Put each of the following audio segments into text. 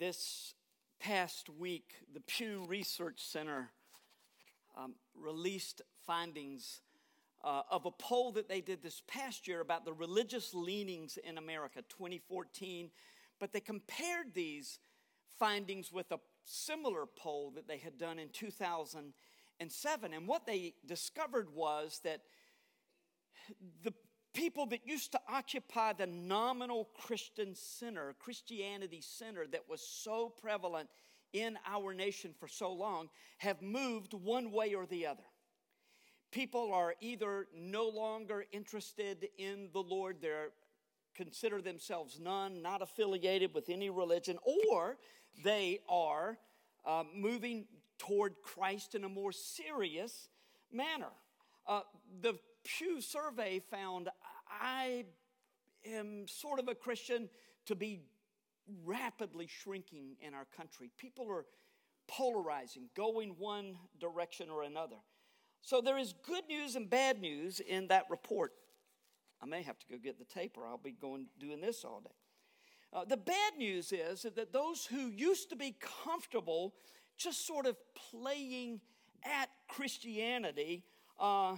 this past week, the Pew Research Center um, released findings uh, of a poll that they did this past year about the religious leanings in America, 2014. But they compared these findings with a similar poll that they had done in 2007. And what they discovered was that the people that used to occupy the nominal Christian center, Christianity center that was so prevalent in our nation for so long, have moved one way or the other. People are either no longer interested in the Lord, they consider themselves none, not affiliated with any religion, or they are uh, moving toward Christ in a more serious manner. Uh, the Pew survey found I am sort of a Christian to be rapidly shrinking in our country. People are polarizing, going one direction or another. So there is good news and bad news in that report. I may have to go get the tape or I'll be going doing this all day. Uh, the bad news is that those who used to be comfortable just sort of playing at Christianity uh,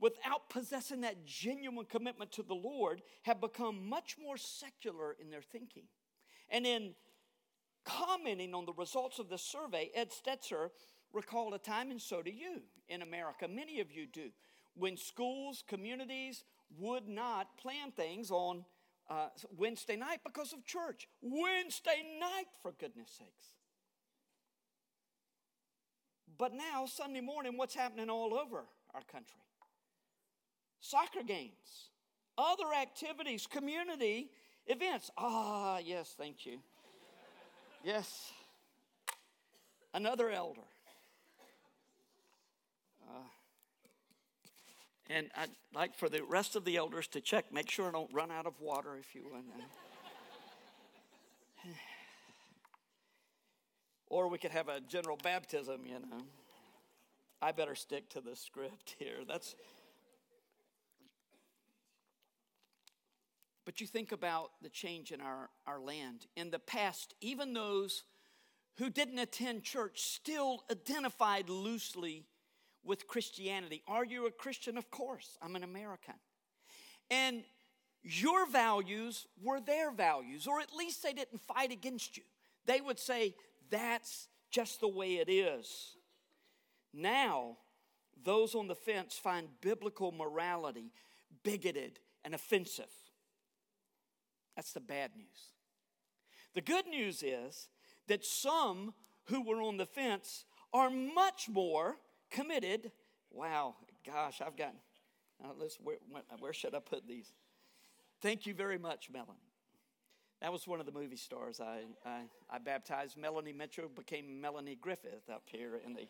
without possessing that genuine commitment to the Lord have become much more secular in their thinking. And in commenting on the results of the survey, Ed Stetzer recalled a time, and so do you in America. Many of you do. When schools, communities would not plan things on uh, Wednesday night because of church. Wednesday night, for goodness sakes. But now, Sunday morning, what's happening all over our country? Soccer games, other activities, community events. Ah, yes, thank you. Yes. Another elder. Uh, and I'd like for the rest of the elders to check, make sure I don't run out of water if you want. or we could have a general baptism, you know. I better stick to the script here. That's. But you think about the change in our, our land. In the past, even those who didn't attend church still identified loosely with Christianity. Are you a Christian? Of course, I'm an American. And your values were their values, or at least they didn't fight against you. They would say, that's just the way it is. Now, those on the fence find biblical morality bigoted and offensive. That's the bad news. The good news is that some who were on the fence are much more committed. Wow, gosh, I've got. Uh, let's, where, where should I put these? Thank you very much, Melanie. That was one of the movie stars I, I, I baptized. Melanie Mitchell became Melanie Griffith up here in the,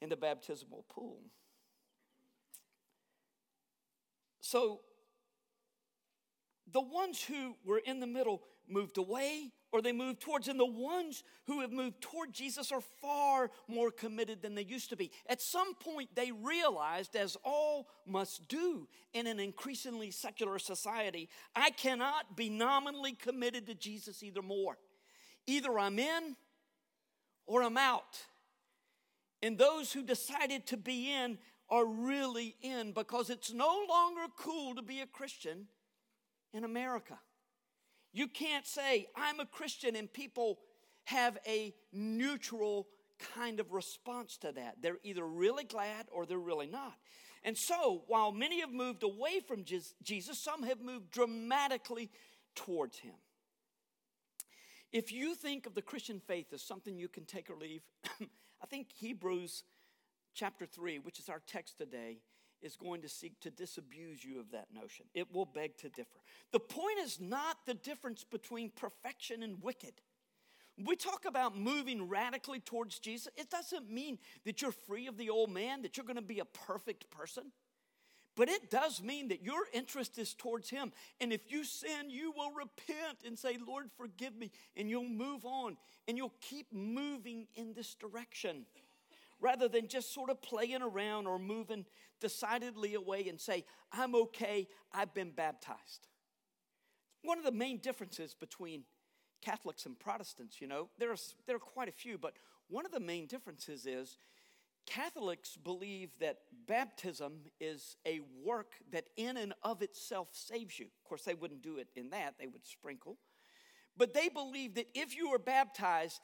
in the baptismal pool. So the ones who were in the middle moved away or they moved towards. And the ones who have moved toward Jesus are far more committed than they used to be. At some point, they realized, as all must do in an increasingly secular society, I cannot be nominally committed to Jesus either more. Either I'm in or I'm out. And those who decided to be in are really in because it's no longer cool to be a Christian in America. You can't say, I'm a Christian, and people have a neutral kind of response to that. They're either really glad or they're really not. And so, while many have moved away from Jesus, some have moved dramatically towards him. If you think of the Christian faith as something you can take or leave, I think Hebrews chapter 3, which is our text today, is going to seek to disabuse you of that notion. It will beg to differ. The point is not the difference between perfection and wicked. we talk about moving radically towards Jesus, it doesn't mean that you're free of the old man, that you're going to be a perfect person. But it does mean that your interest is towards Him. And if you sin, you will repent and say, Lord, forgive me. And you'll move on and you'll keep moving in this direction rather than just sort of playing around or moving decidedly away and say, I'm okay, I've been baptized. One of the main differences between Catholics and Protestants, you know. There's, there are quite a few, but one of the main differences is Catholics believe that baptism is a work that in and of itself saves you. Of course, they wouldn't do it in that, they would sprinkle. But they believe that if you are baptized,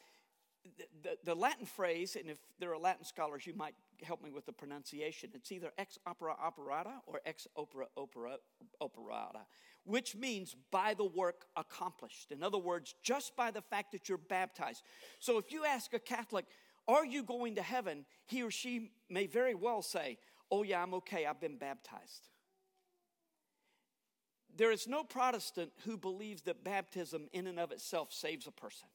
the, the, Latin phrase, and if there are Latin scholars, you might help me with the pronunciation. It's either ex opere operata or ex opera opera, operata, which means by the work accomplished. In other words, just by the fact that you're baptized. So if you ask a Catholic, are you going to heaven? He or she may very well say, Oh, yeah, I'm okay, I've been baptized. There is no Protestant who believes that baptism in and of itself saves a person.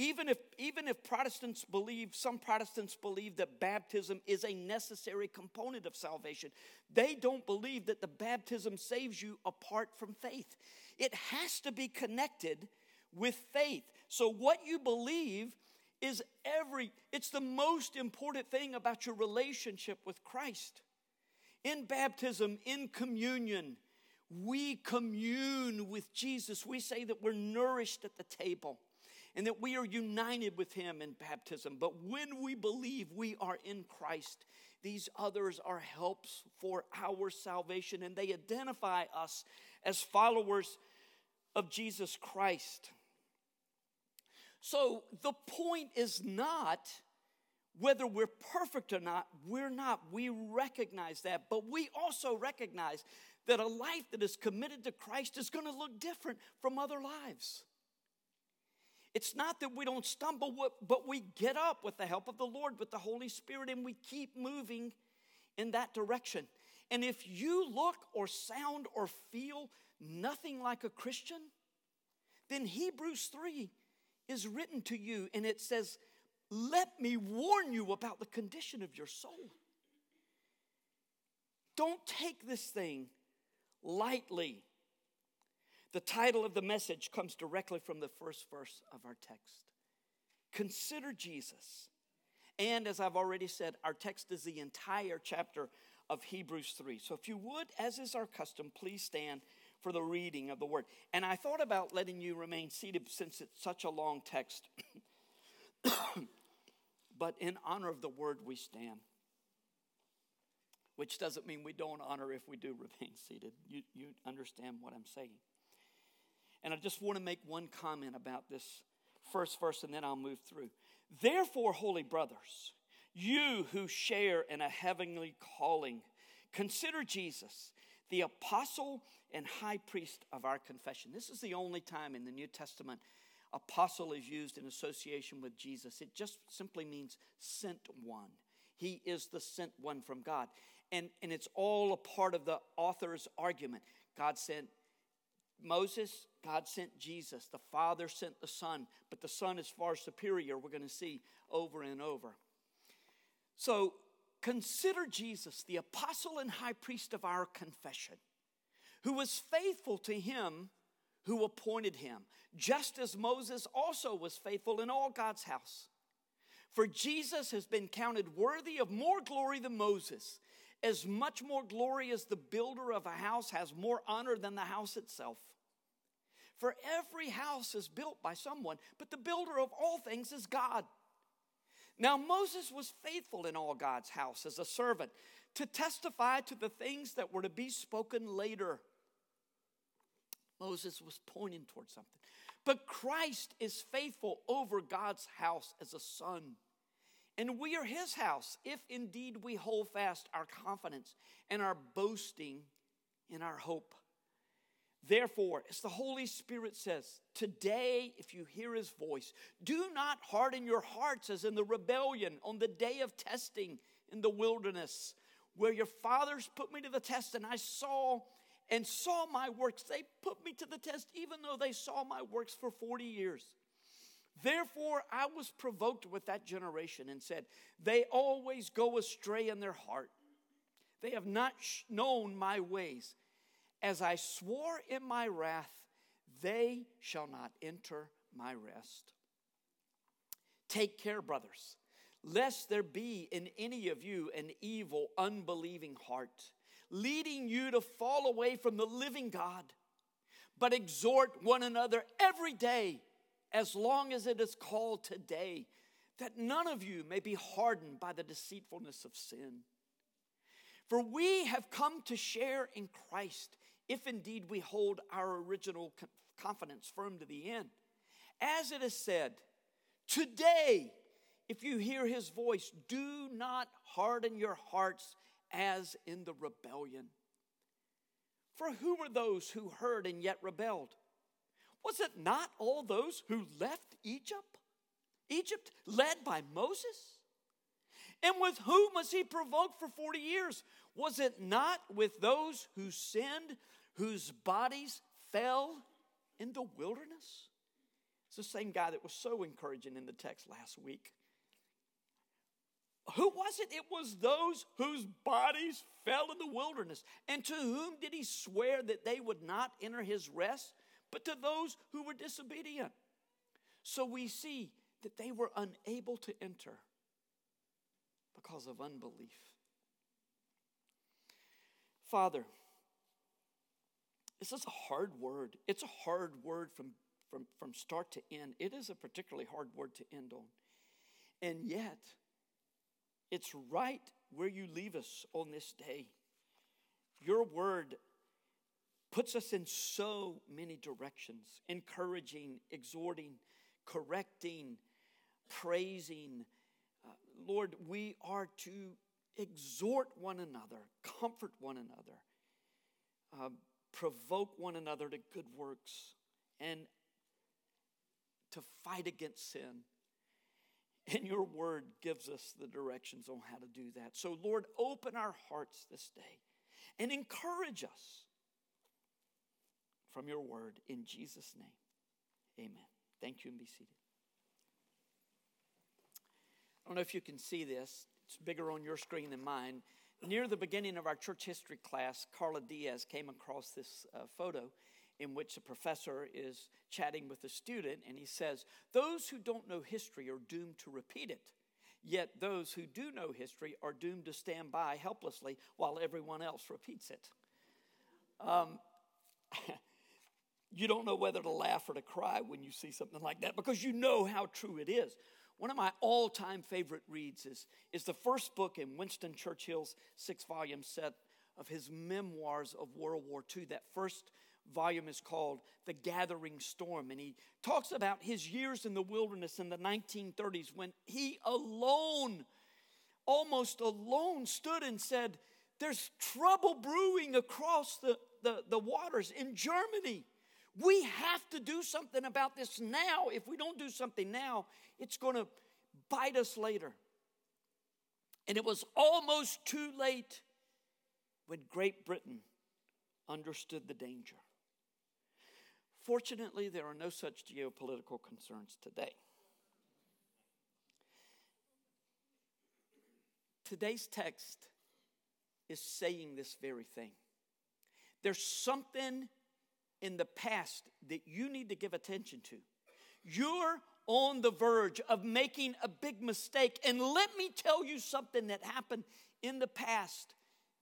Even if, even if Protestants believe, some Protestants believe that baptism is a necessary component of salvation, they don't believe that the baptism saves you apart from faith. It has to be connected with faith. So, what you believe is every, it's the most important thing about your relationship with Christ. In baptism, in communion, we commune with Jesus. We say that we're nourished at the table and that we are united with him in baptism. But when we believe we are in Christ, these others are helps for our salvation, and they identify us as followers of Jesus Christ. So the point is not whether we're perfect or not, we're not. We recognize that, but we also recognize that a life that is committed to Christ is going to look different from other lives. It's not that we don't stumble, but we get up with the help of the Lord, with the Holy Spirit, and we keep moving in that direction. And if you look or sound or feel nothing like a Christian, then Hebrews 3 is written to you and it says, Let me warn you about the condition of your soul. Don't take this thing lightly. The title of the message comes directly from the first verse of our text. Consider Jesus. And as I've already said, our text is the entire chapter of Hebrews 3. So if you would, as is our custom, please stand for the reading of the word. And I thought about letting you remain seated since it's such a long text. but in honor of the word, we stand. Which doesn't mean we don't honor if we do remain seated. You, you understand what I'm saying. And I just want to make one comment about this first verse and then I'll move through. Therefore, holy brothers, you who share in a heavenly calling, consider Jesus, the apostle and high priest of our confession. This is the only time in the New Testament apostle is used in association with Jesus. It just simply means sent one. He is the sent one from God. And, and it's all a part of the author's argument. God sent Moses, God sent Jesus. The Father sent the Son, but the Son is far superior, we're going to see over and over. So consider Jesus, the apostle and high priest of our confession, who was faithful to him who appointed him, just as Moses also was faithful in all God's house. For Jesus has been counted worthy of more glory than Moses, as much more glory as the builder of a house has more honor than the house itself. For every house is built by someone, but the builder of all things is God. Now, Moses was faithful in all God's house as a servant to testify to the things that were to be spoken later. Moses was pointing towards something. But Christ is faithful over God's house as a son. And we are his house if indeed we hold fast our confidence and our boasting in our hope. Therefore, as the Holy Spirit says, today, if you hear his voice, do not harden your hearts as in the rebellion on the day of testing in the wilderness, where your fathers put me to the test and I saw and saw my works. They put me to the test even though they saw my works for 40 years. Therefore, I was provoked with that generation and said, They always go astray in their heart. They have not known my ways. As I swore in my wrath, they shall not enter my rest. Take care, brothers, lest there be in any of you an evil, unbelieving heart, leading you to fall away from the living God. But exhort one another every day, as long as it is called today, that none of you may be hardened by the deceitfulness of sin. For we have come to share in Christ, if indeed we hold our original confidence firm to the end. As it is said, Today, if you hear his voice, do not harden your hearts as in the rebellion. For who were those who heard and yet rebelled? Was it not all those who left Egypt? Egypt led by Moses? And with whom was he provoked for 40 years? Was it not with those who sinned, whose bodies fell in the wilderness? It's the same guy that was so encouraging in the text last week. Who was it? It was those whose bodies fell in the wilderness. And to whom did he swear that they would not enter his rest? But to those who were disobedient. So we see that they were unable to enter because of unbelief. Father, this is a hard word. It's a hard word from, from, from start to end. It is a particularly hard word to end on. And yet, it's right where you leave us on this day. Your word puts us in so many directions encouraging, exhorting, correcting, praising. Uh, Lord, we are to exhort one another, comfort one another, uh, provoke one another to good works, and to fight against sin. And your word gives us the directions on how to do that. So, Lord, open our hearts this day and encourage us from your word in Jesus' name. Amen. Thank you and be seated. I don't know if you can see this, it's bigger on your screen than mine. Near the beginning of our church history class, Carla Diaz came across this uh, photo in which a professor is chatting with a student, and he says, Those who don't know history are doomed to repeat it. Yet those who do know history are doomed to stand by helplessly while everyone else repeats it. Um, you don't know whether to laugh or to cry when you see something like that because you know how true it is. One of my all time favorite reads is, is the first book in Winston Churchill's six volume set of his memoirs of World War II. That first volume is called The Gathering Storm. And he talks about his years in the wilderness in the 1930s when he alone, almost alone, stood and said, There's trouble brewing across the, the, the waters in Germany. We have to do something about this now. If we don't do something now, it's going to bite us later. And it was almost too late when Great Britain understood the danger. Fortunately, there are no such geopolitical concerns today. Today's text is saying this very thing. There's something in the past that you need to give attention to. You're on the verge of making a big mistake. And let me tell you something that happened in the past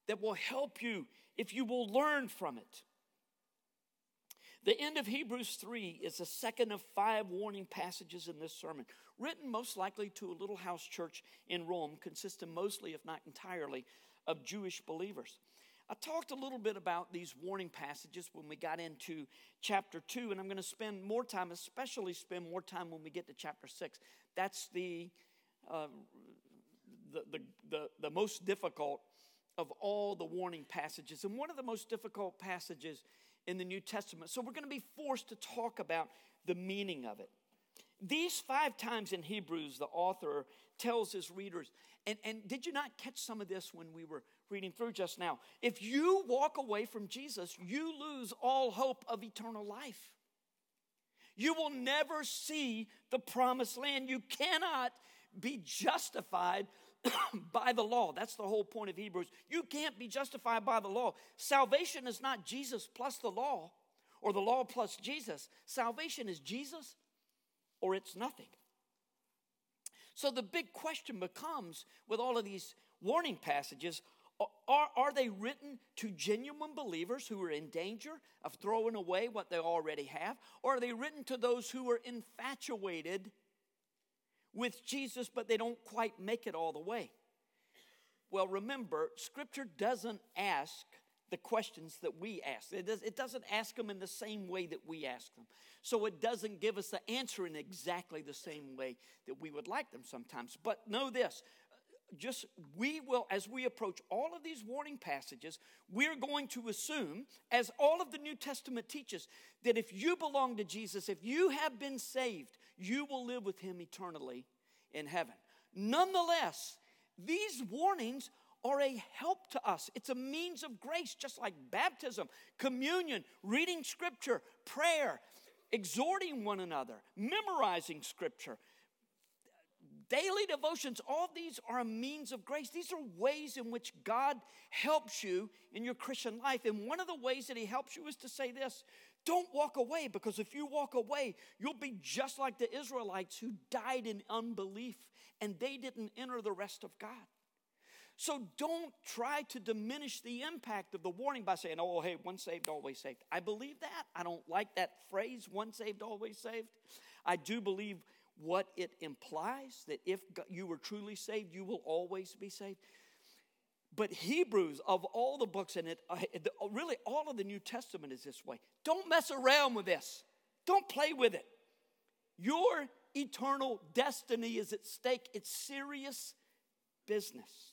that will help you if you will learn from it. The end of Hebrews 3 is the second of five warning passages in this sermon, written most likely to a little house church in Rome, consisting mostly, if not entirely, of Jewish believers. I talked a little bit about these warning passages when we got into chapter 2, and I'm going to spend more time, especially spend more time when we get to chapter 6. That's the, uh, the, the, the, the most difficult of all the warning passages, and one of the most difficult passages in the New Testament. So we're going to be forced to talk about the meaning of it. These five times in Hebrews, the author tells his readers, and, and did you not catch some of this when we were reading through just now? If you walk away from Jesus, you lose all hope of eternal life. You will never see the promised land. You cannot be justified by the law. That's the whole point of Hebrews. You can't be justified by the law. Salvation is not Jesus plus the law or the law plus Jesus. Salvation is Jesus or it's nothing. So the big question becomes with all of these warning passages Are, are they written to genuine believers who are in danger of throwing away what they already have? Or are they written to those who are infatuated with Jesus, but they don't quite make it all the way? Well, remember, Scripture doesn't ask the questions that we ask. It, does, it doesn't ask them in the same way that we ask them. So it doesn't give us the answer in exactly the same way that we would like them sometimes. But know this just we will, as we approach all of these warning passages, we're going to assume, as all of the New Testament teaches, that if you belong to Jesus, if you have been saved, you will live with him eternally in heaven. Nonetheless, these warnings are a help to us. It's a means of grace, just like baptism, communion, reading scripture, prayer, exhorting one another, memorizing scripture, daily devotions. All these are a means of grace. These are ways in which God helps you in your Christian life. And one of the ways that He helps you is to say this don't walk away, because if you walk away, you'll be just like the Israelites who died in unbelief and they didn't enter the rest of God. So don't try to diminish the impact of the warning by saying, oh, hey, once saved, always saved. I believe that. I don't like that phrase, once saved, always saved. I do believe what it implies that if you were truly saved, you will always be saved. But Hebrews, of all the books in it, uh, really all of the New Testament is this way. Don't mess around with this, don't play with it. Your eternal destiny is at stake, it's serious business.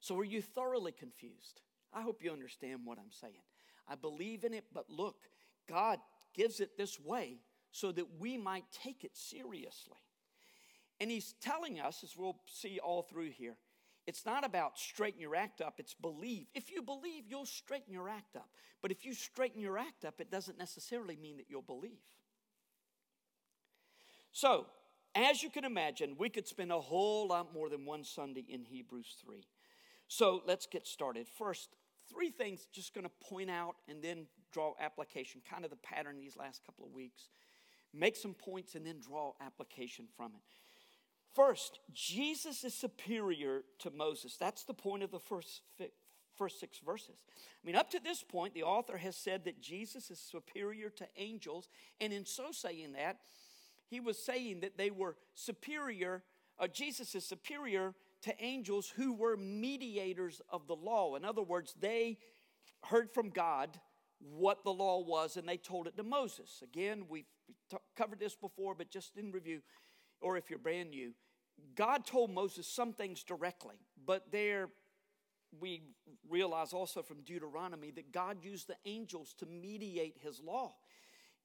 So, are you thoroughly confused? I hope you understand what I'm saying. I believe in it, but look, God gives it this way so that we might take it seriously. And He's telling us, as we'll see all through here, it's not about straighten your act up, it's believe. If you believe, you'll straighten your act up. But if you straighten your act up, it doesn't necessarily mean that you'll believe. So, as you can imagine, we could spend a whole lot more than one Sunday in Hebrews 3. So let's get started. First, three things just going to point out and then draw application, kind of the pattern these last couple of weeks. Make some points and then draw application from it. First, Jesus is superior to Moses. That's the point of the first, first six verses. I mean, up to this point, the author has said that Jesus is superior to angels, and in so saying that, he was saying that they were superior, uh, Jesus is superior to angels who were mediators of the law. In other words, they heard from God what the law was and they told it to Moses. Again, we've covered this before, but just in review, or if you're brand new, God told Moses some things directly, but there we realize also from Deuteronomy that God used the angels to mediate his law.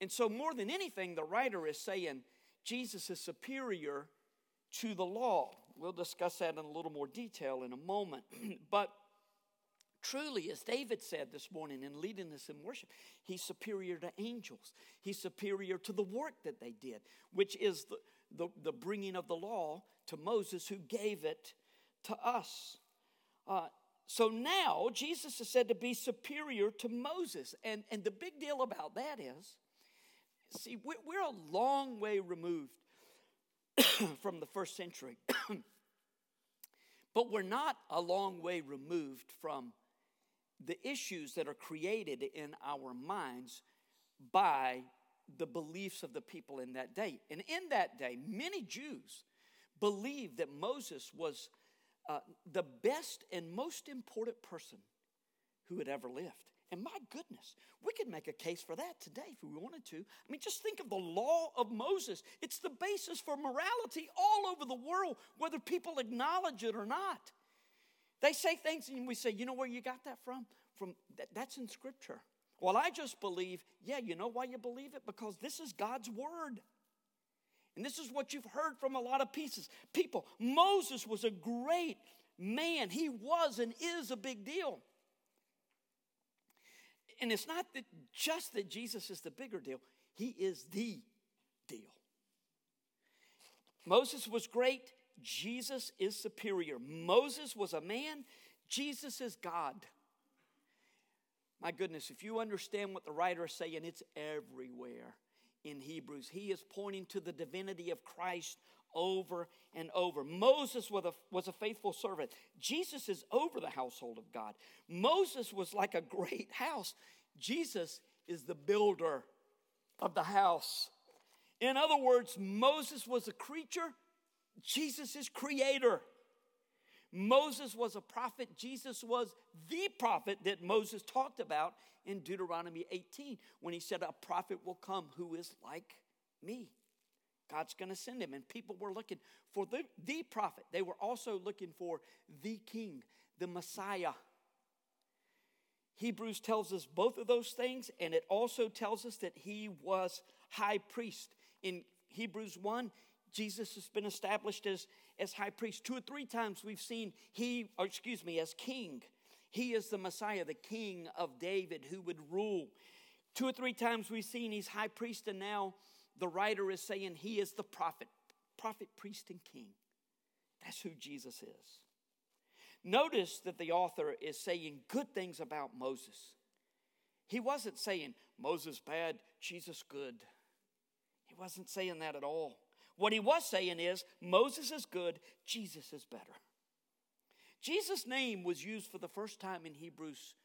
And so, more than anything, the writer is saying Jesus is superior to the law. We'll discuss that in a little more detail in a moment. but truly, as David said this morning in leading us in worship, he's superior to angels. He's superior to the work that they did, which is the, the, the bringing of the law to Moses, who gave it to us. Uh, so now Jesus is said to be superior to Moses. And, and the big deal about that is see, we're, we're a long way removed from the first century. but we're not a long way removed from the issues that are created in our minds by the beliefs of the people in that day. And in that day, many Jews believed that Moses was uh, the best and most important person who had ever lived. And my goodness, we could make a case for that today if we wanted to. I mean, just think of the law of Moses. It's the basis for morality all over the world, whether people acknowledge it or not. They say things and we say, you know where you got that from? From that, that's in scripture. Well, I just believe, yeah, you know why you believe it? Because this is God's word. And this is what you've heard from a lot of pieces. People, Moses was a great man. He was and is a big deal and it's not that just that Jesus is the bigger deal, he is the deal. Moses was great, Jesus is superior. Moses was a man, Jesus is God. My goodness, if you understand what the writer is saying, it's everywhere in Hebrews. He is pointing to the divinity of Christ over and over. Moses was a, was a faithful servant. Jesus is over the household of God. Moses was like a great house. Jesus is the builder of the house. In other words, Moses was a creature, Jesus is creator. Moses was a prophet, Jesus was the prophet that Moses talked about in Deuteronomy 18 when he said, A prophet will come who is like me. God's going to send him. And people were looking for the, the prophet. They were also looking for the king, the Messiah. Hebrews tells us both of those things, and it also tells us that he was high priest. In Hebrews 1, Jesus has been established as, as high priest. Two or three times we've seen he, or excuse me, as king. He is the Messiah, the king of David who would rule. Two or three times we've seen he's high priest, and now the writer is saying he is the prophet, prophet, priest, and king. That's who Jesus is. Notice that the author is saying good things about Moses. He wasn't saying Moses bad, Jesus good. He wasn't saying that at all. What he was saying is Moses is good, Jesus is better. Jesus' name was used for the first time in Hebrews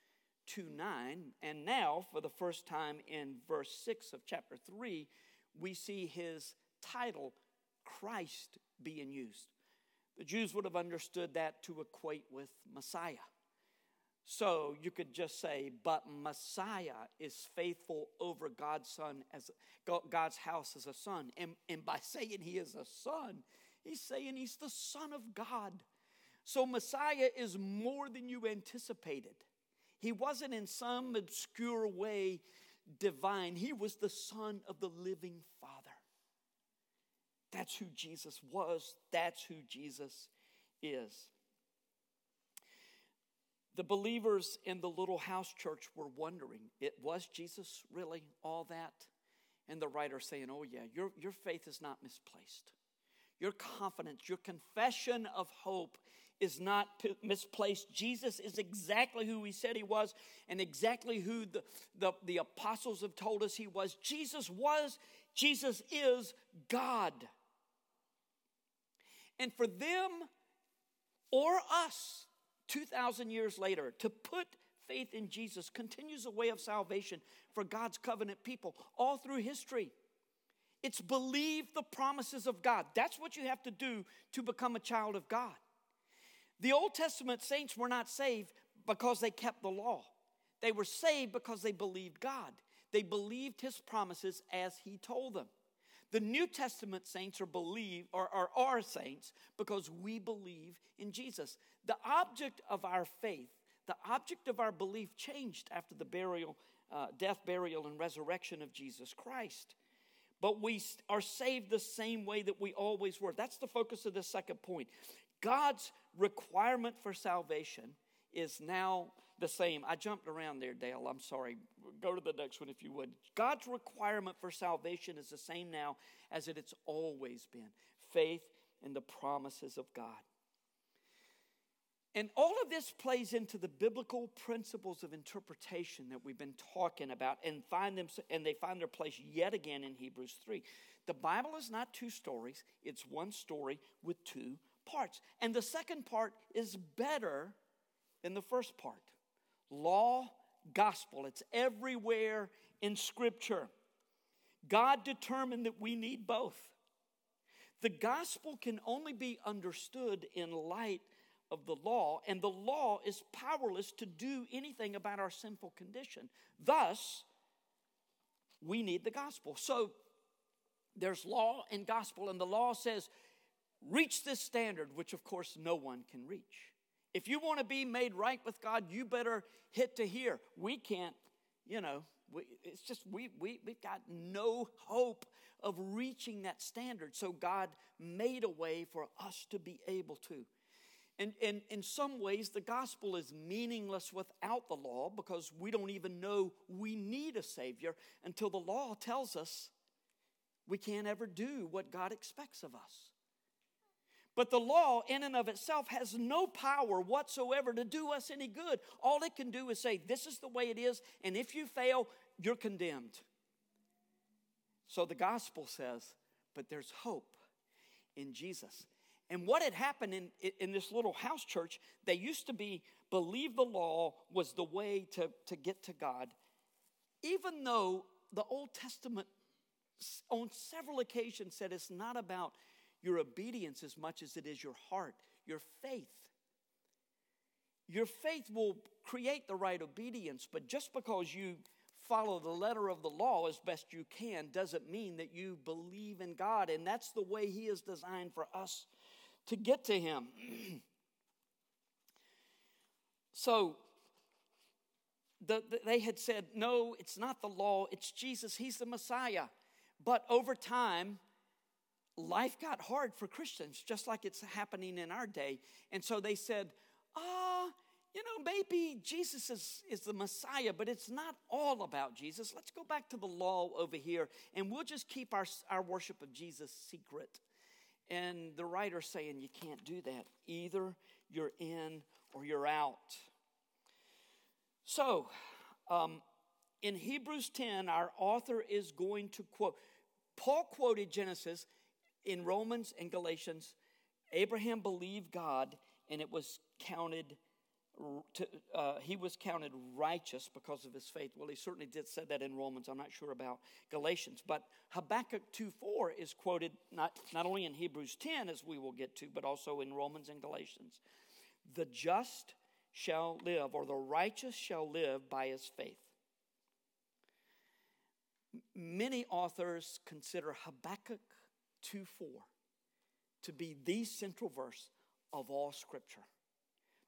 2 9, and now for the first time in verse 6 of chapter 3, we see his title, Christ, being used. The Jews would have understood that to equate with Messiah. So you could just say, but Messiah is faithful over God's son as God's house as a son. And, and by saying he is a son, he's saying he's the son of God. So Messiah is more than you anticipated. He wasn't in some obscure way divine, he was the Son of the living Father. That's who Jesus was, that's who Jesus is. The believers in the little house church were wondering, it was Jesus really all that? And the writer saying, Oh, yeah, your, your faith is not misplaced. Your confidence, your confession of hope is not p- misplaced. Jesus is exactly who he said he was and exactly who the, the, the apostles have told us he was. Jesus was, Jesus is God. And for them or us, 2,000 years later, to put faith in Jesus continues a way of salvation for God's covenant people all through history. It's believe the promises of God. That's what you have to do to become a child of God. The Old Testament saints were not saved because they kept the law. They were saved because they believed God. They believed his promises as he told them. The New Testament saints are believe or are, are saints because we believe in Jesus. The object of our faith, the object of our belief changed after the burial, uh, death, burial, and resurrection of Jesus Christ. But we are saved the same way that we always were. That's the focus of the second point. God's requirement for salvation is now the same. I jumped around there, Dale. I'm sorry. Go to the next one if you would. God's requirement for salvation is the same now as it has always been faith in the promises of God. And all of this plays into the biblical principles of interpretation that we've been talking about and find them and they find their place yet again in Hebrews 3. The Bible is not two stories, it's one story with two parts. And the second part is better than the first part. Law, gospel, it's everywhere in Scripture. God determined that we need both. The gospel can only be understood in light of the law, and the law is powerless to do anything about our sinful condition. Thus, we need the gospel. So, there's law and gospel, and the law says reach this standard, which of course no one can reach. If you want to be made right with God, you better hit to here. We can't, you know, we, it's just we, we, we've got no hope of reaching that standard. So God made a way for us to be able to. And, and in some ways, the gospel is meaningless without the law because we don't even know we need a Savior until the law tells us we can't ever do what God expects of us. But the law, in and of itself, has no power whatsoever to do us any good. All it can do is say, This is the way it is, and if you fail, you're condemned. So the gospel says, but there's hope in Jesus. And what had happened in, in this little house church, they used to be believe the law was the way to, to get to God, even though the Old Testament on several occasions said it's not about your obedience as much as it is your heart, your faith. Your faith will create the right obedience, but just because you follow the letter of the law as best you can doesn't mean that you believe in God. And that's the way He is designed for us to get to Him. so, the, the, they had said, no, it's not the law, it's Jesus, He's the Messiah. But over time, life got hard for Christians, just like it's happening in our day. And so they said, ah, you know, maybe Jesus is, is the Messiah, but it's not all about Jesus. Let's go back to the law over here, and we'll just keep our, our worship of Jesus secret. And the writer's saying you can't do that. Either you're in or you're out. So, um, in Hebrews 10, our author is going to quote, Paul quoted Genesis in Romans and Galatians. Abraham believed God, and it was counted to, uh, he was counted righteous because of his faith. Well, he certainly did say that in Romans. I'm not sure about Galatians. But Habakkuk 2 4 is quoted not, not only in Hebrews 10, as we will get to, but also in Romans and Galatians. The just shall live, or the righteous shall live by his faith. Many authors consider Habakkuk 2 4 to be the central verse of all Scripture.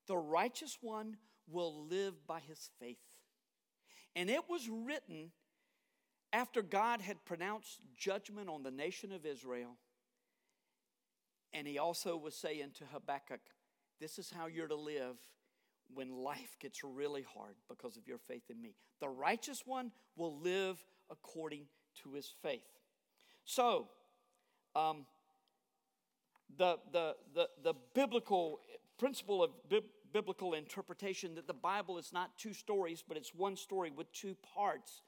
The righteous one will live by his faith. And it was written after God had pronounced judgment on the nation of Israel. And he also was saying to Habakkuk, This is how you're to live when life gets really hard because of your faith in me. The righteous one will live according to his faith. So, um, the, the, the, the biblical principle of bi- biblical interpretation that the Bible is not two stories, but it's one story with two parts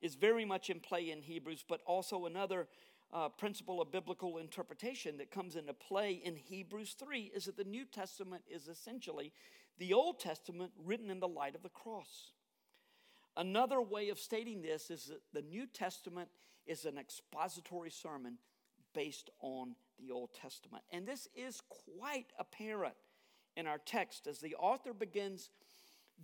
is very much in play in Hebrews, but also another uh, principle of biblical interpretation that comes into play in Hebrews 3 is that the New Testament is essentially the Old Testament written in the light of the cross. Another way of stating this is that the New Testament is an expository sermon based on the Old Testament. And this is quite apparent in our text as the author begins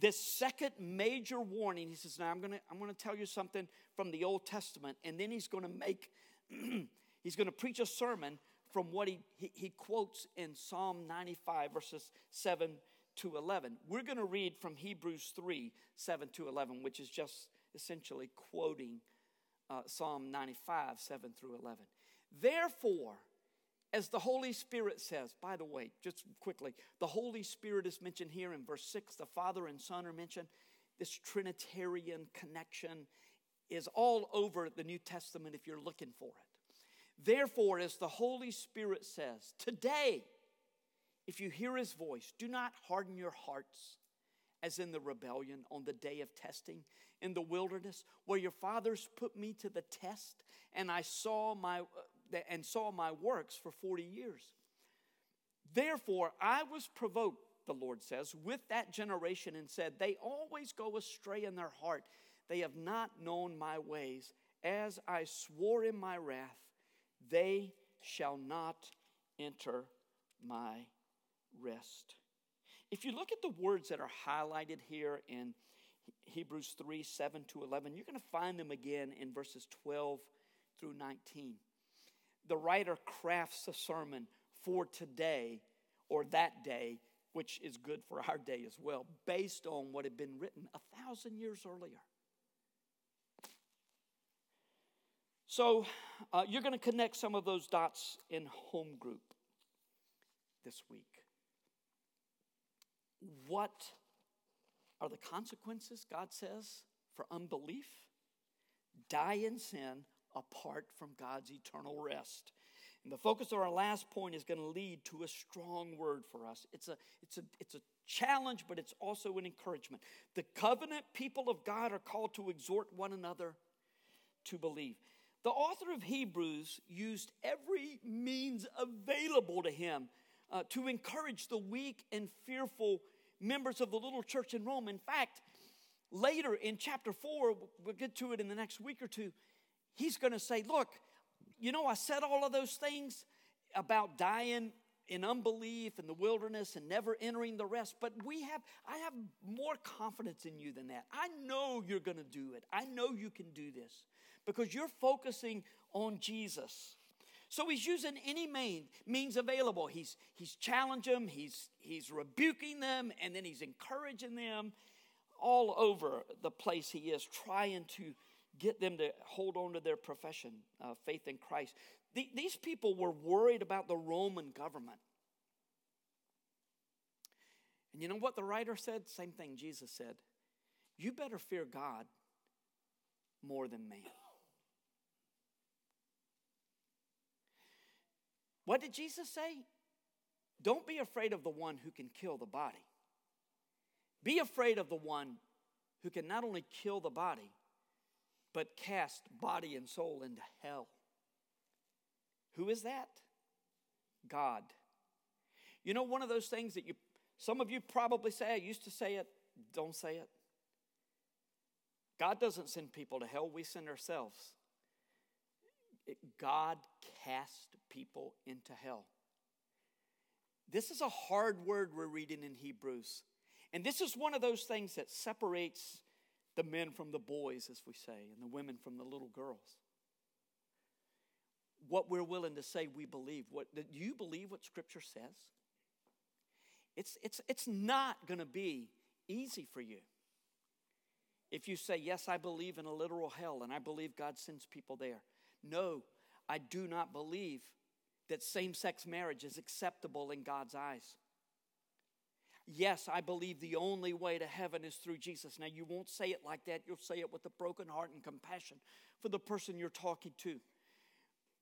this second major warning. He says, Now I'm gonna I'm gonna tell you something from the Old Testament, and then he's gonna make he's gonna preach a sermon from what he, he, he quotes in Psalm 95, verses 7 to 11. We're gonna read from Hebrews 3, 7 to 11, which is just essentially quoting uh, Psalm 95, 7 through 11. Therefore, as the Holy Spirit says, by the way, just quickly, the Holy Spirit is mentioned here in verse 6. The Father and Son are mentioned. This Trinitarian connection is all over the New Testament if you're looking for it. Therefore, as the Holy Spirit says, today, if you hear his voice, do not harden your hearts as in the rebellion on the day of testing in the wilderness, where your fathers put me to the test, and I saw my and saw my works for 40 years. Therefore, I was provoked, the Lord says, with that generation and said, They always go astray in their heart. They have not known my ways. As I swore in my wrath, they shall not enter my rest. If you look at the words that are highlighted here in Hebrews 3 7 to 11, you're going to find them again in verses 12 through 19 the writer crafts a sermon for today or that day, which is good for our day as well, based on what had been written a thousand years earlier. So uh, you're going to connect some of those dots in home group this week. What are the consequences, God says, for unbelief? Die in sin apart from God's eternal rest. And the focus of our last point is going to lead to a strong word for us. It's a, it's a, it's a challenge, but it's also an encouragement. The covenant people of God are called to exhort one another to believe. The author of Hebrews used every means available to him uh, to encourage the weak and fearful members of the little church in Rome. In fact, later in chapter 4, we'll get to it in the next week or two, he's going to say, Look, you know, I said all of those things about dying in unbelief in the wilderness and never entering the rest but we have i have more confidence in you than that. I know you're going to do it. I know you can do this because you're focusing on jesus. So he's using any means available. He's he's challenging them he's he's rebuking them and then he's encouraging them all over the place he is trying to get them to hold on to their profession uh, faith in christ the, these people were worried about the Roman government. And you know what the writer said? Same thing Jesus said. You better fear God more than man. What did Jesus say? Don't be afraid of the one who can kill the body. Be afraid of the one who can not only kill the body, but cast body and soul into hell. Who is that? God. You know, one of those things that you, some of you probably say, I used to say it, don't say it. God doesn't send people to hell, we send ourselves. God cast people into hell. This is a hard word we're reading in Hebrews. And this is one of those things that separates the men from the boys, as we say, and the women from the little girls what we're willing to say we believe. What, do you believe what Scripture says? It's, it's, it's not going to be easy for you. If you say, Yes, I believe in a literal hell and I believe God sends people there. No, I do not believe that same sex marriage is acceptable in God's eyes. Yes, I believe the only way to heaven is through Jesus. Now, you won't say it like that. You'll say it with a broken heart and compassion for the person you're talking to.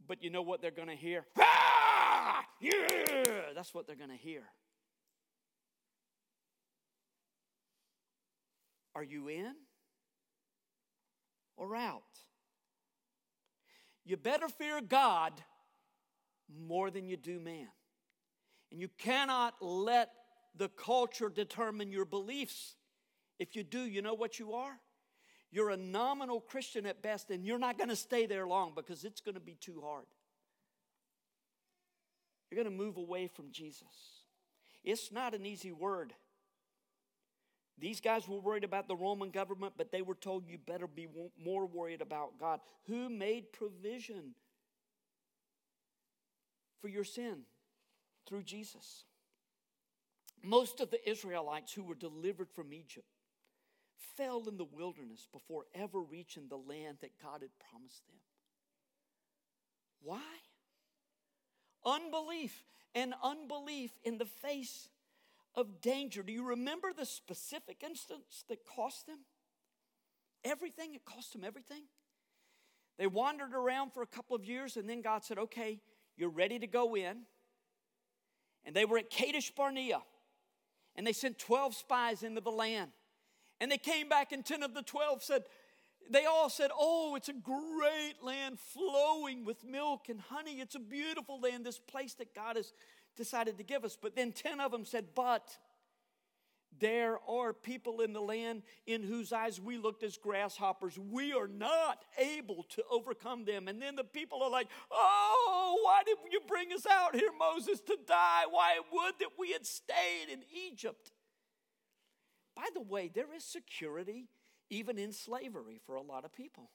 But you know what they're going to hear? Ah! Yeah! That's what they're going to hear. Are you in or out? You better fear God more than you do man. And you cannot let the culture determine your beliefs. If you do, you know what you are? You're a nominal Christian at best, and you're not going to stay there long because it's going to be too hard. You're going to move away from Jesus. It's not an easy word. These guys were worried about the Roman government, but they were told you better be more worried about God, who made provision for your sin through Jesus. Most of the Israelites who were delivered from Egypt fell in the wilderness before ever reaching the land that God had promised them. Why? Unbelief and unbelief in the face of danger. Do you remember the specific instance that cost them? Everything, it cost them everything. They wandered around for a couple of years, and then God said, Okay, you're ready to go in. And they were at Kadesh Barnea, and they sent 12 spies into the land. And they came back, and 10 of the 12 said, they all said, Oh, it's a great land flowing with milk and honey. It's a beautiful land, this place that God has decided to give us. But then 10 of them said, But there are people in the land in whose eyes we looked as grasshoppers. We are not able to overcome them. And then the people are like, Oh, why did you bring us out here, Moses, to die? Why would that we had stayed in Egypt? By the way, there is security even in slavery for a lot of people.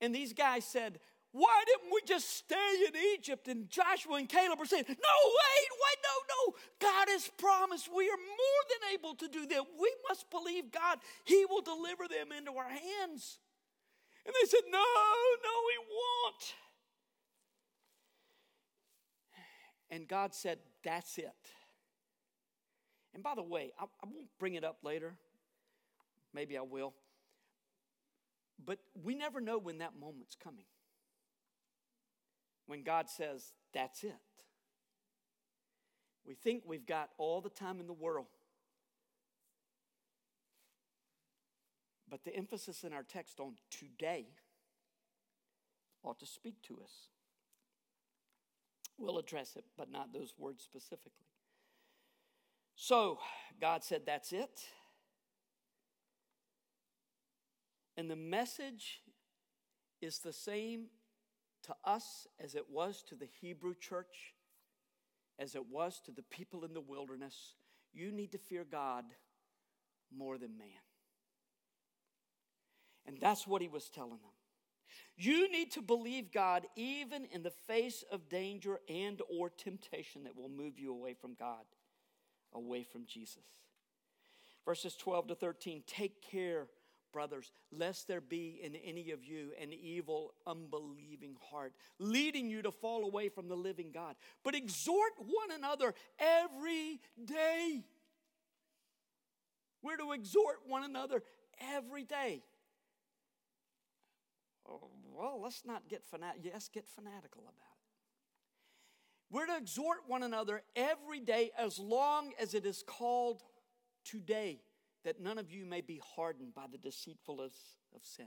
And these guys said, why didn't we just stay in Egypt? And Joshua and Caleb are saying, No, wait, wait, no, no. God has promised we are more than able to do that. We must believe God. He will deliver them into our hands. And they said, No, no, He won't. And God said, That's it. And by the way, I, I won't bring it up later. Maybe I will. But we never know when that moment's coming. When God says, That's it. We think we've got all the time in the world. But the emphasis in our text on today, ought to speak to us. We'll address it, but not those words specifically. So, God said, That's it. And the message is the same to us as it was to the Hebrew church, as it was to the people in the wilderness. You need to fear God more than man. And that's what he was telling them. You need to believe God even in the face of danger and or temptation that will move you away from God, away from Jesus. Verses 12 to 13, take care brothers, lest there be in any of you an evil, unbelieving heart, leading you to fall away from the living God. But exhort one another every day. We're to exhort one another every day. Oh, well, let's not get fanatical. Yes, get fanatical about it. We're to exhort one another every day as long as it is called today that none of you may be hardened by the deceitfulness of sin.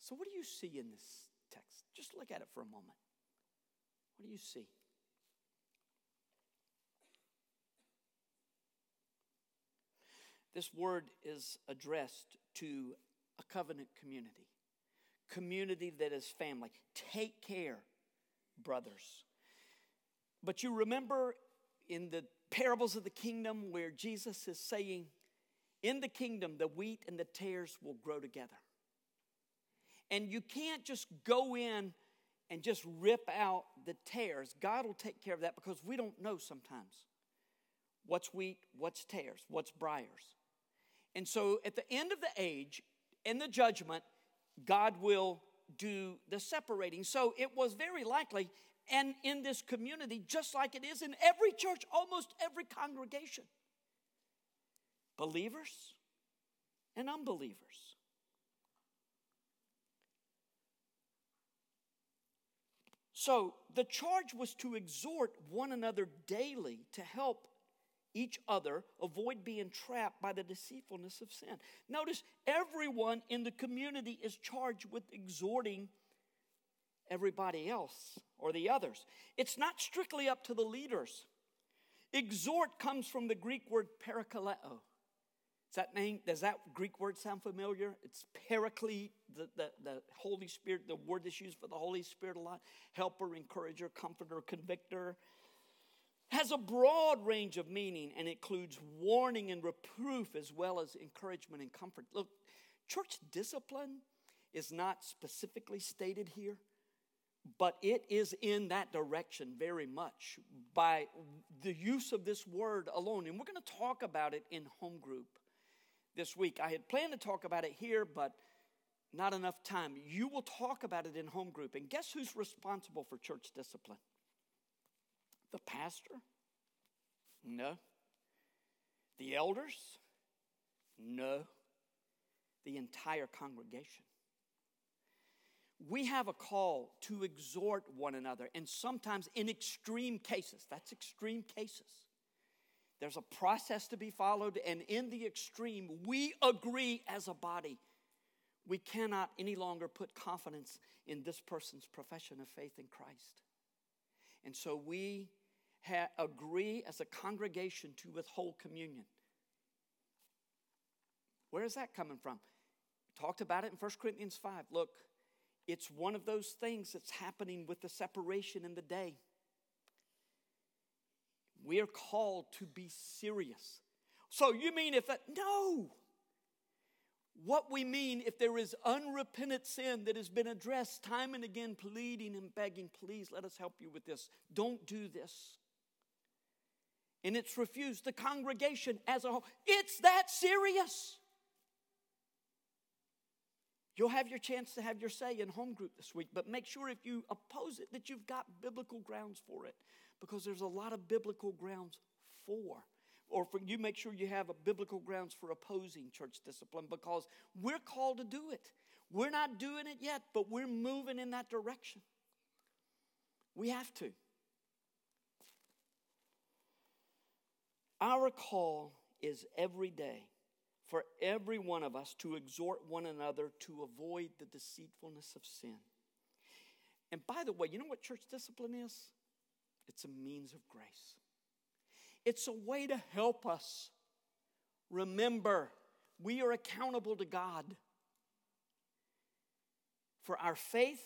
So, what do you see in this text? Just look at it for a moment. What do you see? This word is addressed to a covenant community, community that is family. Take care, brothers. But you remember in the parables of the kingdom where Jesus is saying, in the kingdom, the wheat and the tares will grow together. And you can't just go in and just rip out the tares. God will take care of that because we don't know sometimes what's wheat, what's tares, what's briars. And so at the end of the age, in the judgment, God will do the separating. So it was very likely, and in this community, just like it is in every church, almost every congregation, believers and unbelievers. So the charge was to exhort one another daily to help each other avoid being trapped by the deceitfulness of sin. Notice everyone in the community is charged with exhorting everybody else or the others. It's not strictly up to the leaders. Exhort comes from the Greek word parakaleo. Does that name, does that Greek word sound familiar? It's paraclete, the, the, the Holy Spirit, the word that's used for the Holy Spirit a lot. Helper, encourager, comforter, convictor. Has a broad range of meaning and includes warning and reproof as well as encouragement and comfort. Look, church discipline is not specifically stated here, but it is in that direction very much by the use of this word alone. And we're going to talk about it in home group this week. I had planned to talk about it here, but not enough time. You will talk about it in home group. And guess who's responsible for church discipline? The pastor? No. The elders? No. The entire congregation. We have a call to exhort one another, and sometimes in extreme cases, that's extreme cases there's a process to be followed, and in the extreme, we agree as a body. We cannot any longer put confidence in this person's profession of faith in Christ. And so we ha- agree as a congregation to withhold communion. Where is that coming from? We talked about it in 1 Corinthians 5. Look, it's one of those things that's happening with the separation in the day. We are called to be serious. So you mean if that, no. What we mean if there is unrepentant sin that has been addressed time and again, pleading and begging, please let us help you with this. Don't do this. And it's refused. The congregation as a whole, it's that serious. You'll have your chance to have your say in home group this week, but make sure if you oppose it that you've got biblical grounds for it because there's a lot of biblical grounds for. Or for you make sure you have a biblical grounds for opposing church discipline because we're called to do it. We're not doing it yet, but we're moving in that direction. We have to. Our call is every day for every one of us to exhort one another to avoid the deceitfulness of sin. And by the way, you know what church discipline is? It's a means of grace. It's a way to help us remember we are accountable to God for our faith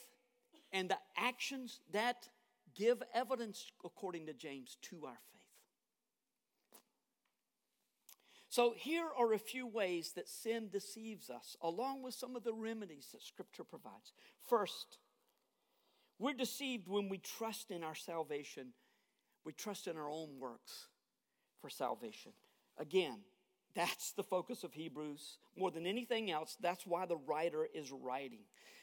and the actions that give evidence, according to James, to our faith. So, here are a few ways that sin deceives us, along with some of the remedies that Scripture provides. First, we're deceived when we trust in our salvation, we trust in our own works for salvation. Again, that's the focus of Hebrews. More than anything else, that's why the writer is writing.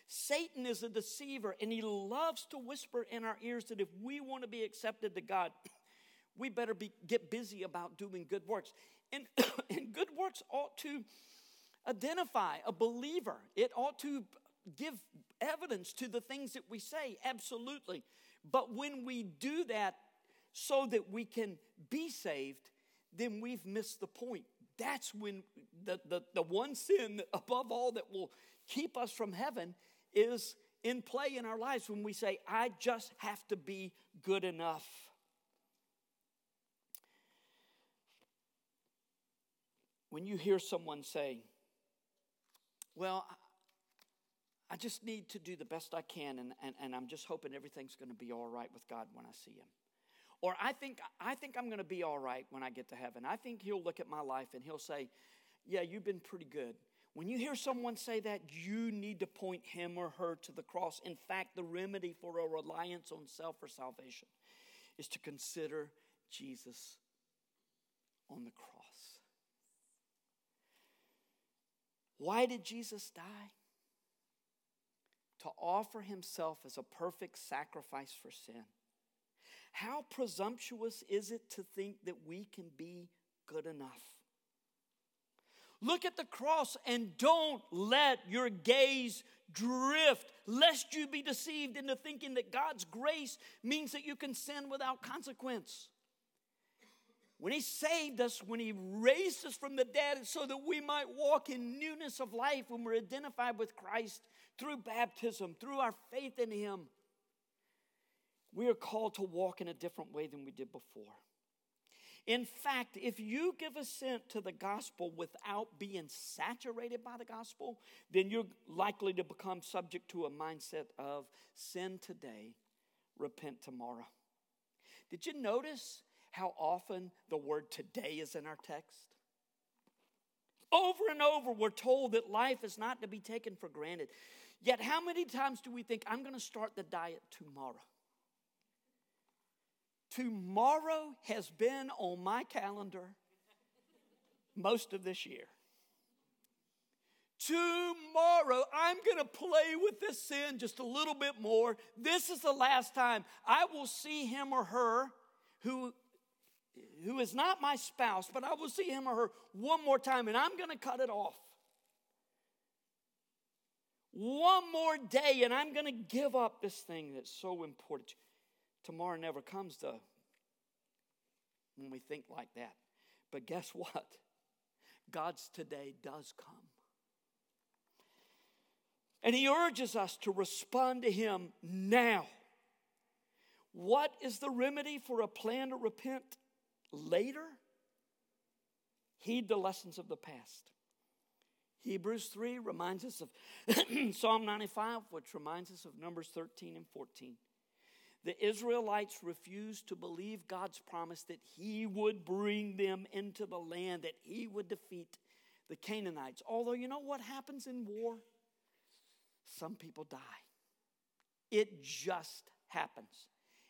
Satan is a deceiver, and he loves to whisper in our ears that if we want to be accepted to God, we better be, get busy about doing good works. And, and good works ought to identify a believer, it ought to give evidence to the things that we say, absolutely. But when we do that so that we can be saved, then we've missed the point. That's when the, the, the one sin above all that will keep us from heaven is in play in our lives when we say, I just have to be good enough. When you hear someone say, Well, I just need to do the best I can, and, and, and I'm just hoping everything's going to be all right with God when I see Him. Or I think, I think I'm going to be all right when I get to heaven. I think He'll look at my life and He'll say, Yeah, you've been pretty good. When you hear someone say that, you need to point him or her to the cross. In fact, the remedy for a reliance on self for salvation is to consider Jesus on the cross. Why did Jesus die? To offer himself as a perfect sacrifice for sin. How presumptuous is it to think that we can be good enough? Look at the cross and don't let your gaze drift, lest you be deceived into thinking that God's grace means that you can sin without consequence. When He saved us, when He raised us from the dead, so that we might walk in newness of life when we're identified with Christ through baptism, through our faith in Him, we are called to walk in a different way than we did before. In fact, if you give assent to the gospel without being saturated by the gospel, then you're likely to become subject to a mindset of sin today, repent tomorrow. Did you notice how often the word today is in our text? Over and over, we're told that life is not to be taken for granted. Yet, how many times do we think, I'm going to start the diet tomorrow? Tomorrow has been on my calendar most of this year. Tomorrow, I'm going to play with this sin just a little bit more. This is the last time I will see him or her who, who is not my spouse, but I will see him or her one more time, and I'm going to cut it off. One more day, and I'm going to give up this thing that's so important. Tomorrow never comes, though, when we think like that. But guess what? God's today does come. And He urges us to respond to Him now. What is the remedy for a plan to repent later? Heed the lessons of the past. Hebrews 3 reminds us of Psalm 95, which reminds us of Numbers 13 and 14. The Israelites refused to believe God's promise that He would bring them into the land, that He would defeat the Canaanites. Although, you know what happens in war? Some people die. It just happens.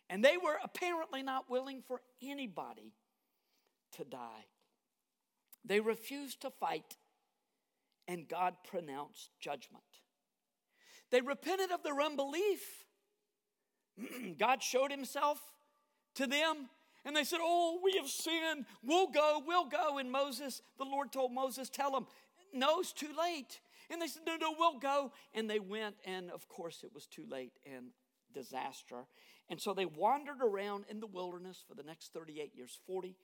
And they were apparently not willing for anybody to die. They refused to fight, and God pronounced judgment. They repented of their unbelief God showed himself to them and they said, Oh, we have sinned. We'll go, we'll go. And Moses, the Lord told Moses, Tell them, no, it's too late. And they said, No, no, we'll go. And they went, and of course, it was too late and disaster. And so they wandered around in the wilderness for the next 38 years, 40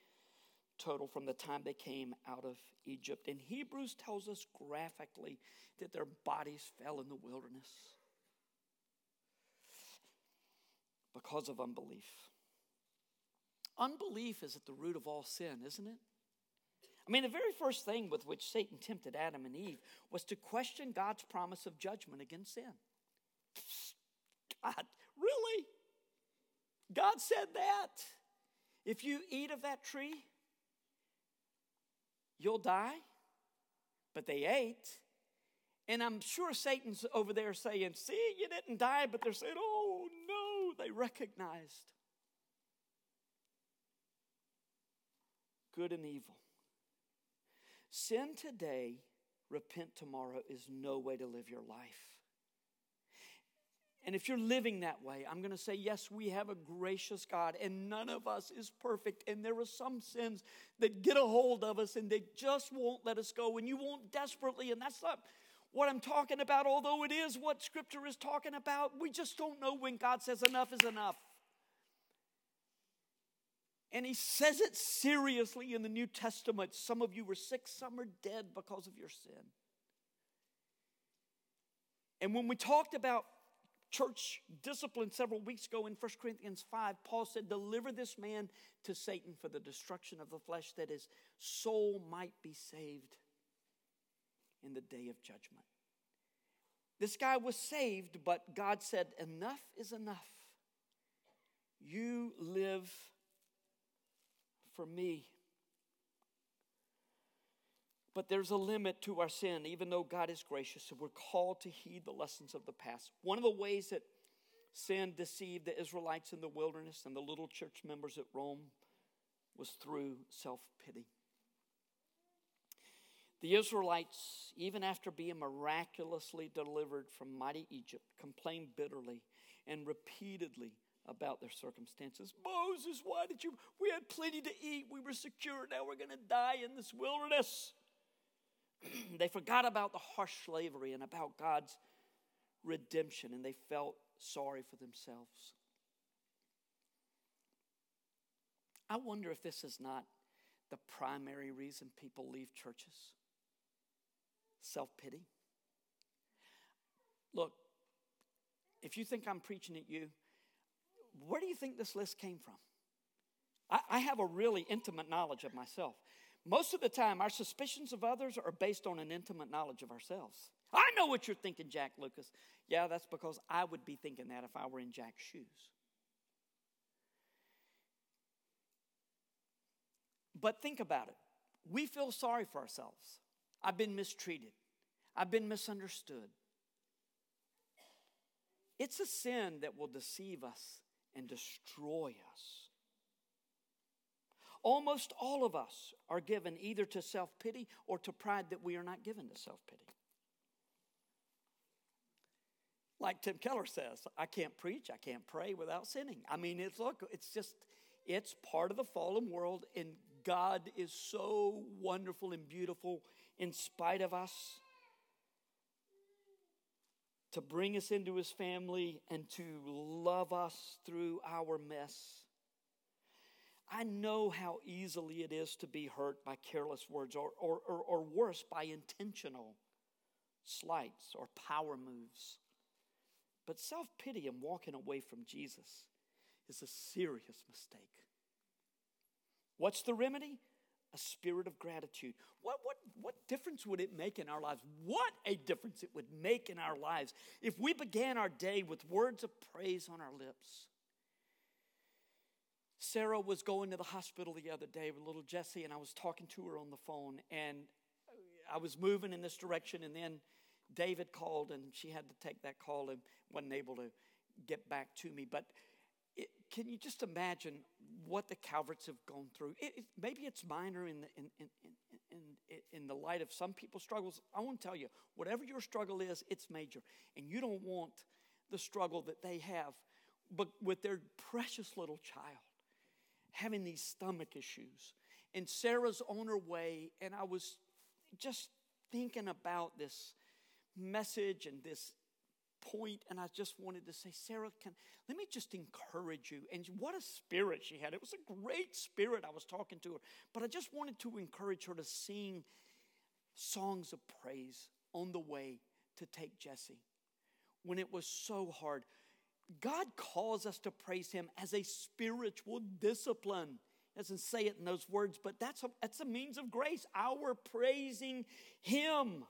total from the time they came out of Egypt. And Hebrews tells us graphically that their bodies fell in the wilderness. because of unbelief. Unbelief is at the root of all sin, isn't it? I mean, the very first thing with which Satan tempted Adam and Eve was to question God's promise of judgment against sin. God, really? God said that. If you eat of that tree, you'll die. But they ate. And I'm sure Satan's over there saying, See, you didn't die. But they're saying, Oh, no. They recognized good and evil. Sin today, repent tomorrow is no way to live your life. And if you're living that way, I'm going to say, yes, we have a gracious God, and none of us is perfect. And there are some sins that get a hold of us and they just won't let us go. And you won't desperately, and that's not what I'm talking about, although it is what Scripture is talking about. We just don't know when God says enough is enough. And He says it seriously in the New Testament. Some of you were sick, some are dead because of your sin. And when we talked about church discipline several weeks ago in 1 Corinthians 5, Paul said, Deliver this man to Satan for the destruction of the flesh, that his soul might be saved in the day of judgment. This guy was saved, but God said, Enough is enough. You live for me. But there's a limit to our sin, even though God is gracious, and we're called to heed the lessons of the past. One of the ways that sin deceived the Israelites in the wilderness and the little church members at Rome was through self pity. The Israelites, even after being miraculously delivered from mighty Egypt, complained bitterly and repeatedly about their circumstances. Moses, why did you? We had plenty to eat. We were secure. Now we're going to die in this wilderness. they forgot about the harsh slavery and about God's redemption, and they felt sorry for themselves. I wonder if this is not the primary reason people leave churches self pity. Look, if you think I'm preaching at you, where do you think this list came from? I, I have a really intimate knowledge of myself. Most of the time, our suspicions of others are based on an intimate knowledge of ourselves. I know what you're thinking, Jack Lucas. Yeah, that's because I would be thinking that if I were in Jack's shoes. But think about it. We feel sorry for ourselves. I've been mistreated, I've been misunderstood. It's a sin that will deceive us and destroy us. Almost all of us are given either to self pity or to pride that we are not given to self pity. Like Tim Keller says, I can't preach, I can't pray without sinning. I mean, it's look, it's just, it's part of the fallen world, and God is so wonderful and beautiful in spite of us to bring us into his family and to love us through our mess. I know how easily it is to be hurt by careless words or, or, or, or worse, by intentional slights or power moves. But self pity and walking away from Jesus is a serious mistake. What's the remedy? A spirit of gratitude. What, what, what difference would it make in our lives? What a difference it would make in our lives if we began our day with words of praise on our lips. Sarah was going to the hospital the other day with little Jesse, and I was talking to her on the phone, and I was moving in this direction, and then David called, and she had to take that call and wasn't able to get back to me. But it, can you just imagine what the Calverts have gone through? It, it, maybe it's minor in the, in, in, in, in the light of some people's struggles. I want to tell you, whatever your struggle is, it's major. And you don't want the struggle that they have, but with their precious little child having these stomach issues. And Sarah's on her way, and I was just thinking about this message and this point, and I just wanted to say, Sarah, can let me just encourage you. And what a spirit she had! It was a great spirit. I was talking to her, but I just wanted to encourage her to sing songs of praise on the way to take Jesse when it was so hard. God calls us to praise Him as a spiritual discipline. doesn't say it in those words, but that's a, that's a means of grace. Our praising Him.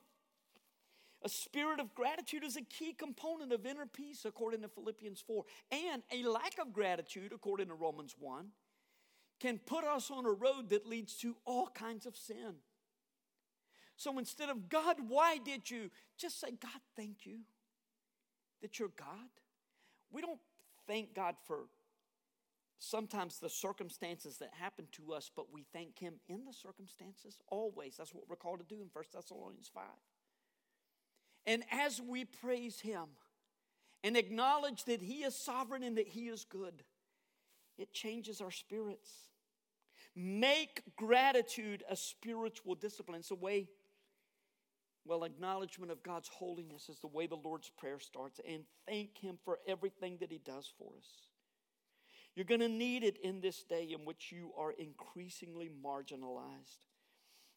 A spirit of gratitude is a key component of inner peace, according to Philippians 4. And a lack of gratitude, according to Romans 1, can put us on a road that leads to all kinds of sin. So instead of, God, why did you? Just say, God, thank you that you're God. We don't thank God for sometimes the circumstances that happen to us, but we thank Him in the circumstances always. That's what we're called to do in 1 Thessalonians 5. And as we praise Him and acknowledge that He is sovereign and that He is good, it changes our spirits. Make gratitude a spiritual discipline. It's a way, well, acknowledgement of God's holiness is the way the Lord's Prayer starts. And thank Him for everything that He does for us. You're going to need it in this day in which you are increasingly marginalized.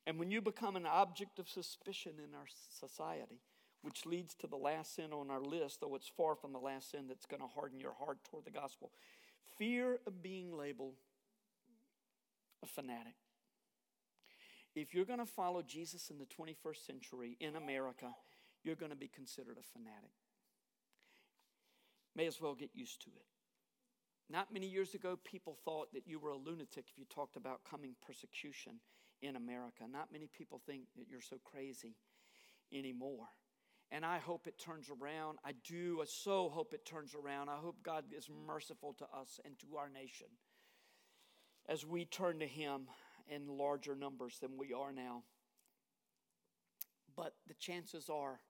And when you become an object of suspicion in our society, which leads to the last sin on our list, though it's far from the last sin that's going to harden your heart toward the gospel. Fear of being labeled a fanatic. If you're going to follow Jesus in the 21st century in America, you're going to be considered a fanatic. May as well get used to it. Not many years ago, people thought that you were a lunatic if you talked about coming persecution in America. Not many people think that you're so crazy anymore. And I hope it turns around. I do. I so hope it turns around. I hope God is merciful to us and to our nation as we turn to Him in larger numbers than we are now. But the chances are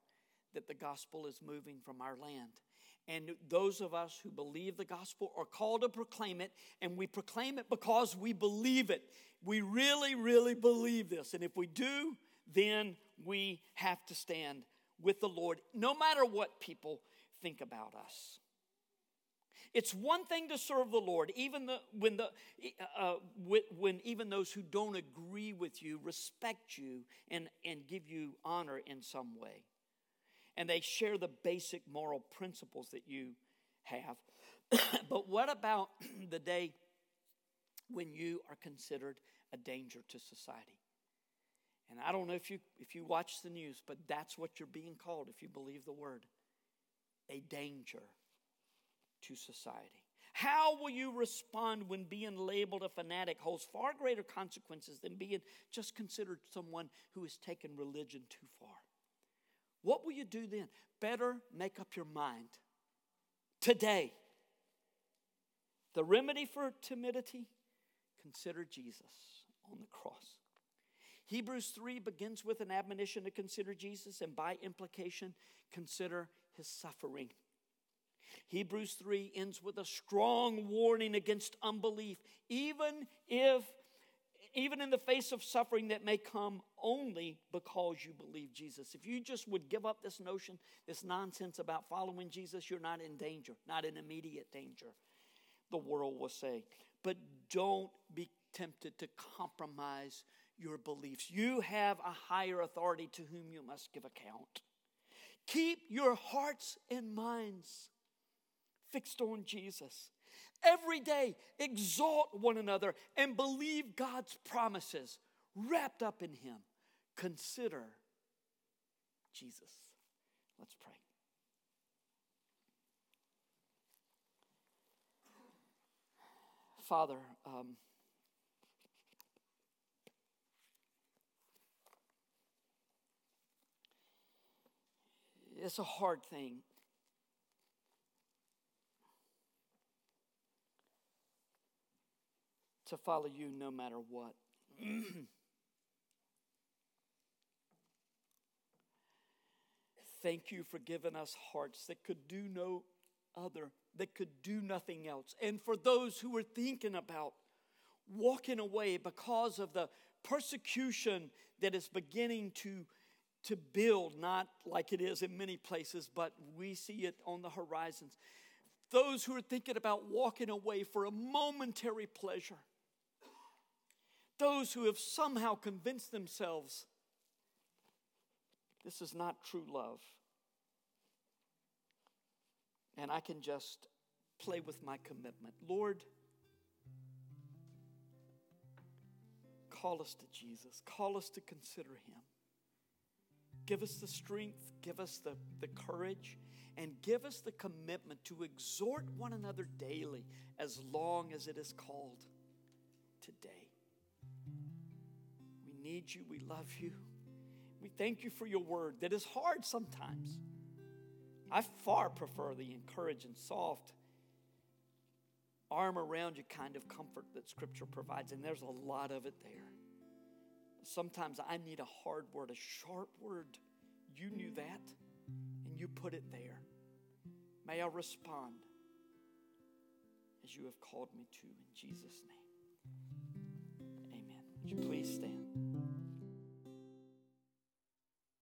that the gospel is moving from our land. And those of us who believe the gospel are called to proclaim it, and we proclaim it because we believe it. We really, really believe this. And if we do, then we have to stand with the Lord, no matter what people think about us. It's one thing to serve the Lord, even the, when, the, uh, when even those who don't agree with you respect you and, and give you honor in some way. And they share the basic moral principles that you have. but what about the day when you are considered a danger to society? And I don't know if you if you watch the news, but that's what you're being called if you believe the word. A danger to society. How will you respond when being labeled a fanatic holds far greater consequences than being just considered someone who has taken religion too far? What will you do then? Better make up your mind today. The remedy for timidity? Consider Jesus on the cross. Hebrews 3 begins with an admonition to consider Jesus and by implication, consider his suffering. Hebrews 3 ends with a strong warning against unbelief, even if even in the face of suffering that may come only because you believe Jesus. If you just would give up this notion, this nonsense about following Jesus, you're not in danger, not in immediate danger, the world will say. But don't be tempted to compromise your beliefs. You have a higher authority to whom you must give account. Keep your hearts and minds fixed on Jesus. Every day, exalt one another and believe God's promises wrapped up in Him. Consider Jesus. Let's pray. Father, um, it's a hard thing. To follow you no matter what. Thank you for giving us hearts that could do no other, that could do nothing else. And for those who are thinking about walking away because of the persecution that is beginning to to build, not like it is in many places, but we see it on the horizons. Those who are thinking about walking away for a momentary pleasure, those who have somehow convinced themselves this is not true love. And I can just play with my commitment. Lord, call us to Jesus, call us to consider Him. Give us the strength, give us the, the courage, and give us the commitment to exhort one another daily as long as it is called today. Need you, we love you. We thank you for your word that is hard sometimes. I far prefer the encouraging, soft, arm around you kind of comfort that Scripture provides, and there's a lot of it there. Sometimes I need a hard word, a sharp word. You knew that, and you put it there. May I respond as you have called me to in Jesus' name. Amen. Would you please stand?